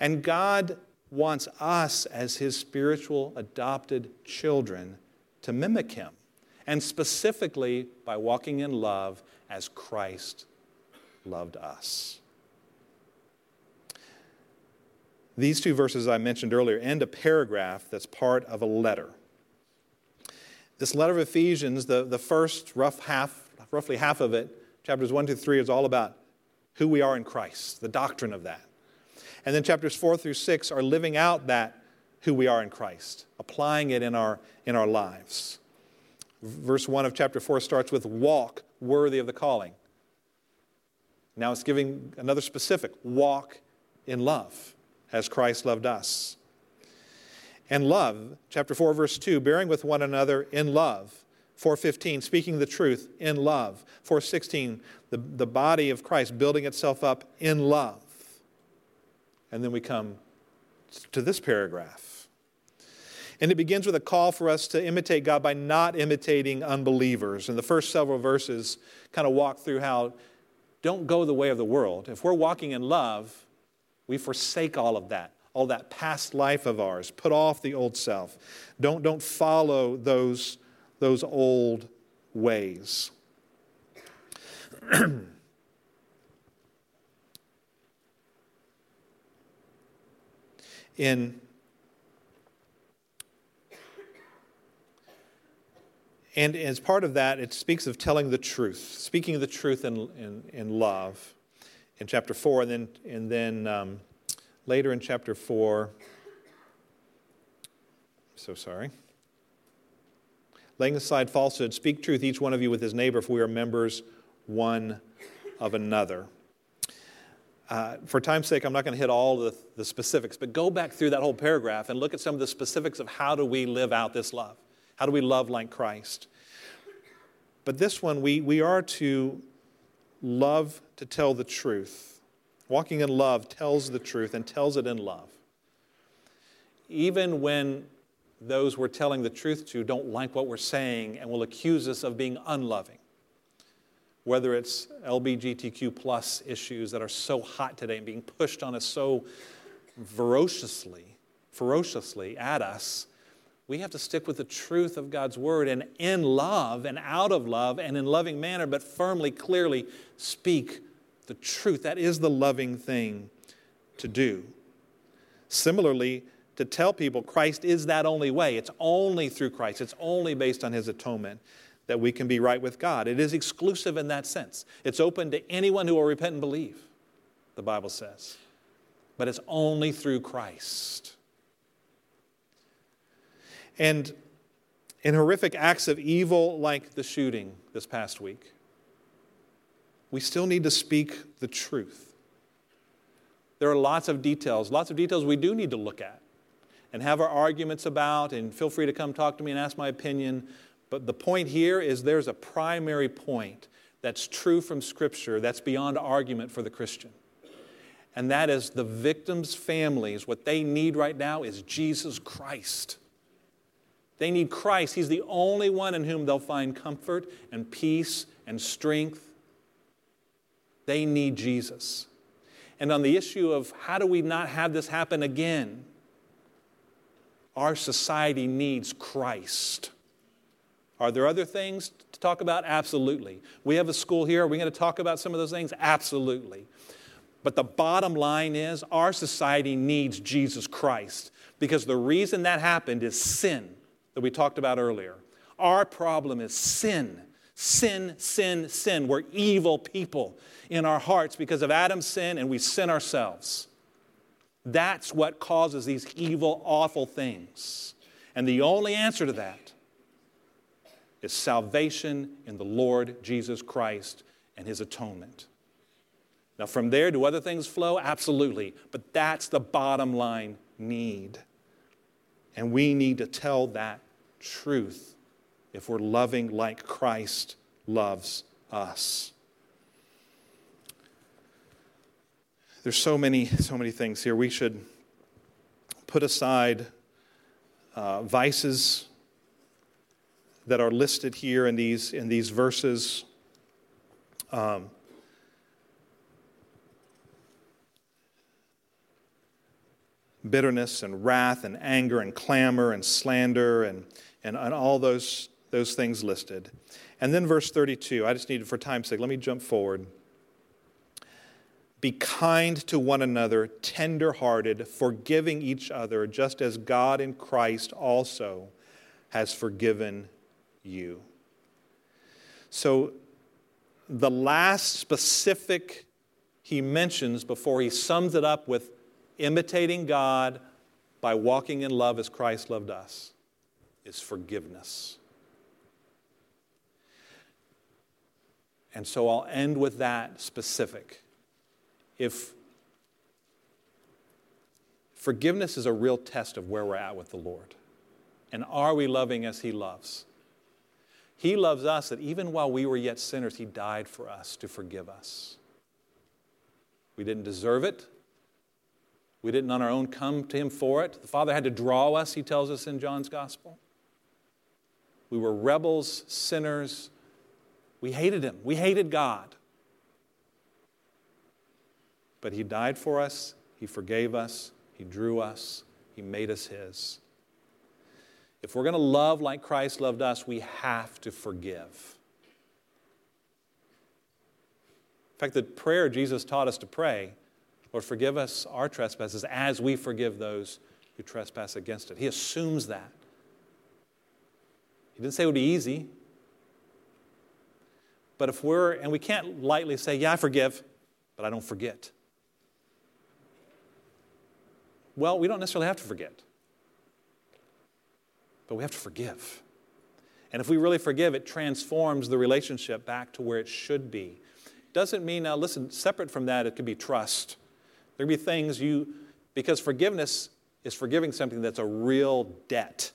And God wants us, as His spiritual adopted children, to mimic Him. And specifically by walking in love as Christ loved us. These two verses I mentioned earlier end a paragraph that's part of a letter. This letter of Ephesians, the, the first rough half, roughly half of it, chapters 1 to 3, is all about who we are in Christ, the doctrine of that. And then chapters 4 through 6 are living out that who we are in Christ, applying it in our, in our lives. Verse 1 of chapter 4 starts with walk worthy of the calling. Now it's giving another specific walk in love as Christ loved us. And love, chapter 4, verse 2, bearing with one another in love. 415, speaking the truth in love. 416, the, the body of Christ building itself up in love. And then we come to this paragraph. And it begins with a call for us to imitate God by not imitating unbelievers. And the first several verses kind of walk through how don't go the way of the world. If we're walking in love, we forsake all of that, all that past life of ours. Put off the old self. Don't, don't follow those, those old ways. in and as part of that, it speaks of telling the truth, speaking the truth in, in, in love in chapter 4. And then, and then um, later in chapter 4, so sorry. Laying aside falsehood, speak truth, each one of you with his neighbor, for we are members one of another. Uh, for time's sake, I'm not going to hit all the, the specifics, but go back through that whole paragraph and look at some of the specifics of how do we live out this love. How do we love like Christ? But this one, we, we are to love to tell the truth. Walking in love tells the truth and tells it in love. Even when those we're telling the truth to don't like what we're saying and will accuse us of being unloving. Whether it's LBGTQ plus issues that are so hot today and being pushed on us so ferociously, ferociously at us, we have to stick with the truth of God's word and in love and out of love and in loving manner, but firmly, clearly speak the truth. That is the loving thing to do. Similarly, to tell people Christ is that only way. It's only through Christ, it's only based on his atonement that we can be right with God. It is exclusive in that sense. It's open to anyone who will repent and believe, the Bible says. But it's only through Christ. And in horrific acts of evil like the shooting this past week, we still need to speak the truth. There are lots of details, lots of details we do need to look at and have our arguments about, and feel free to come talk to me and ask my opinion. But the point here is there's a primary point that's true from Scripture that's beyond argument for the Christian. And that is the victims' families, what they need right now is Jesus Christ. They need Christ. He's the only one in whom they'll find comfort and peace and strength. They need Jesus. And on the issue of how do we not have this happen again, our society needs Christ. Are there other things to talk about? Absolutely. We have a school here. Are we going to talk about some of those things? Absolutely. But the bottom line is our society needs Jesus Christ because the reason that happened is sin that we talked about earlier. Our problem is sin. Sin, sin, sin. We're evil people in our hearts because of Adam's sin, and we sin ourselves. That's what causes these evil, awful things. And the only answer to that is salvation in the Lord Jesus Christ and his atonement. Now, from there, do other things flow? Absolutely. But that's the bottom line need. And we need to tell that truth if we're loving like Christ loves us. There's so many, so many things here. We should put aside uh, vices that are listed here in these, in these verses. Um, bitterness and wrath and anger and clamor and slander and, and, and all those, those things listed. And then verse 32, I just needed for time's sake, let me jump forward. Be kind to one another, tender-hearted, forgiving each other, just as God in Christ also has forgiven you. So, the last specific he mentions before he sums it up with imitating God by walking in love as Christ loved us is forgiveness. And so I'll end with that specific. if forgiveness is a real test of where we're at with the Lord. And are we loving as He loves? He loves us that even while we were yet sinners, He died for us to forgive us. We didn't deserve it. We didn't on our own come to Him for it. The Father had to draw us, He tells us in John's Gospel. We were rebels, sinners. We hated Him. We hated God. But He died for us, He forgave us, He drew us, He made us His. If we're going to love like Christ loved us, we have to forgive. In fact, the prayer Jesus taught us to pray, Lord, forgive us our trespasses as we forgive those who trespass against it. He assumes that. He didn't say it would be easy. But if we're, and we can't lightly say, yeah, I forgive, but I don't forget. Well, we don't necessarily have to forget, but we have to forgive. And if we really forgive, it transforms the relationship back to where it should be. Doesn't mean, now listen, separate from that, it could be trust. There could be things you, because forgiveness is forgiving something that's a real debt.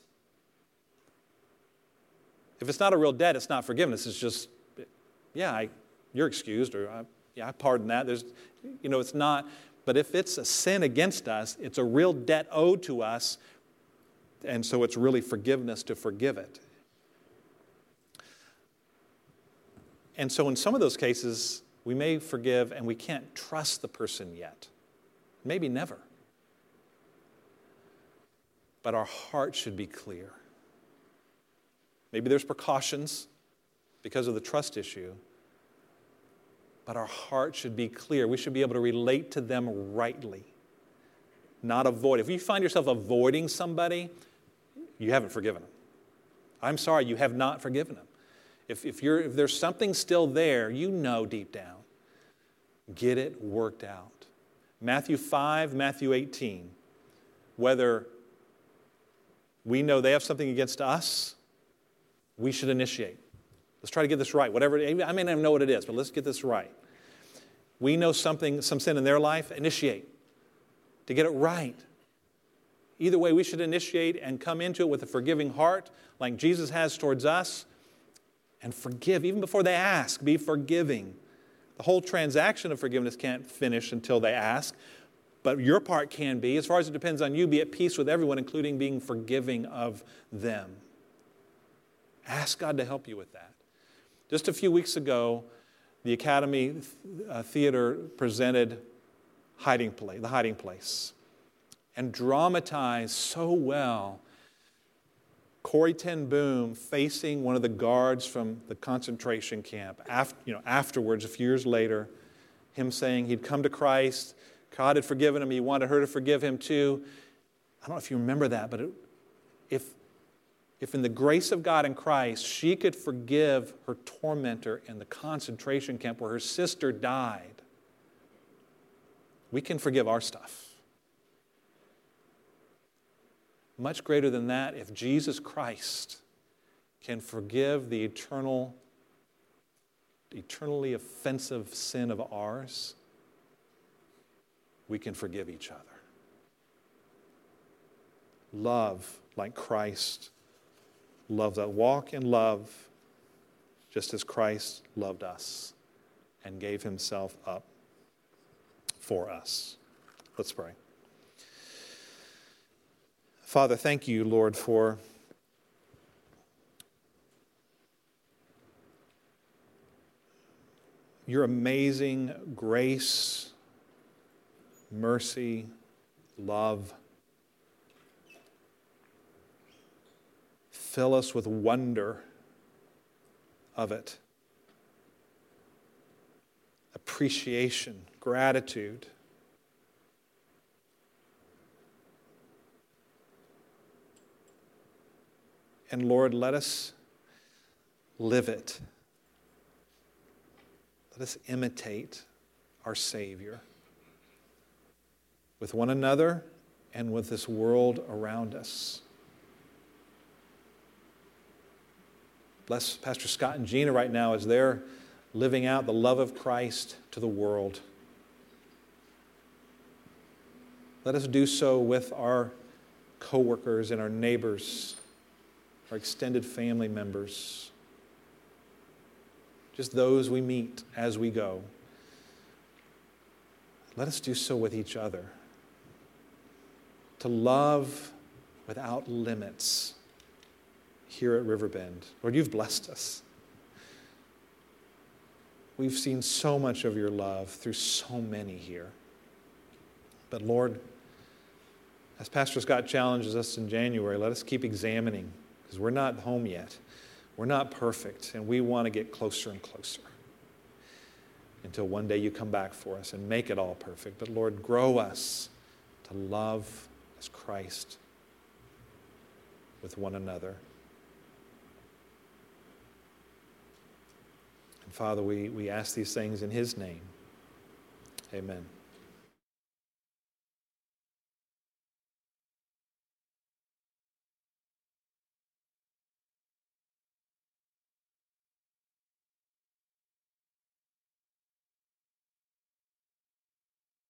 If it's not a real debt, it's not forgiveness. It's just, yeah, I, you're excused, or I, yeah, I pardon that. There's, you know, it's not. But if it's a sin against us, it's a real debt owed to us, and so it's really forgiveness to forgive it. And so, in some of those cases, we may forgive and we can't trust the person yet. Maybe never. But our heart should be clear. Maybe there's precautions because of the trust issue, but our heart should be clear. We should be able to relate to them rightly, not avoid. If you find yourself avoiding somebody, you haven't forgiven them. I'm sorry, you have not forgiven them. If, if, if there's something still there, you know deep down. Get it worked out. Matthew 5, Matthew 18. Whether we know they have something against us, we should initiate. Let's try to get this right. Whatever, I may not know what it is, but let's get this right. We know something, some sin in their life, initiate to get it right. Either way, we should initiate and come into it with a forgiving heart, like Jesus has towards us, and forgive. Even before they ask, be forgiving. The whole transaction of forgiveness can't finish until they ask, but your part can be. As far as it depends on you, be at peace with everyone, including being forgiving of them. Ask God to help you with that. Just a few weeks ago, the Academy uh, Theater presented hiding place, The Hiding Place and dramatized so well Corrie ten Boom facing one of the guards from the concentration camp. After, you know, afterwards, a few years later, him saying he'd come to Christ, God had forgiven him, he wanted her to forgive him too. I don't know if you remember that, but it, if if in the grace of God in Christ she could forgive her tormentor in the concentration camp where her sister died, we can forgive our stuff. Much greater than that, if Jesus Christ can forgive the eternal, eternally offensive sin of ours, we can forgive each other. Love like Christ love that walk in love just as Christ loved us and gave himself up for us. Let's pray. Father, thank you, Lord, for your amazing grace, mercy, love. Fill us with wonder of it, appreciation, gratitude. And Lord, let us live it. Let us imitate our Savior with one another and with this world around us. Bless Pastor Scott and Gina right now as they're living out the love of Christ to the world. Let us do so with our coworkers and our neighbors, our extended family members, just those we meet as we go. Let us do so with each other. To love without limits here at Riverbend. Lord, you've blessed us. We've seen so much of your love through so many here. But Lord, as Pastor Scott challenges us in January, let us keep examining because we're not home yet. We're not perfect, and we want to get closer and closer until one day you come back for us and make it all perfect. But Lord, grow us to love as Christ with one another. And Father, we, we ask these things in His name. Amen.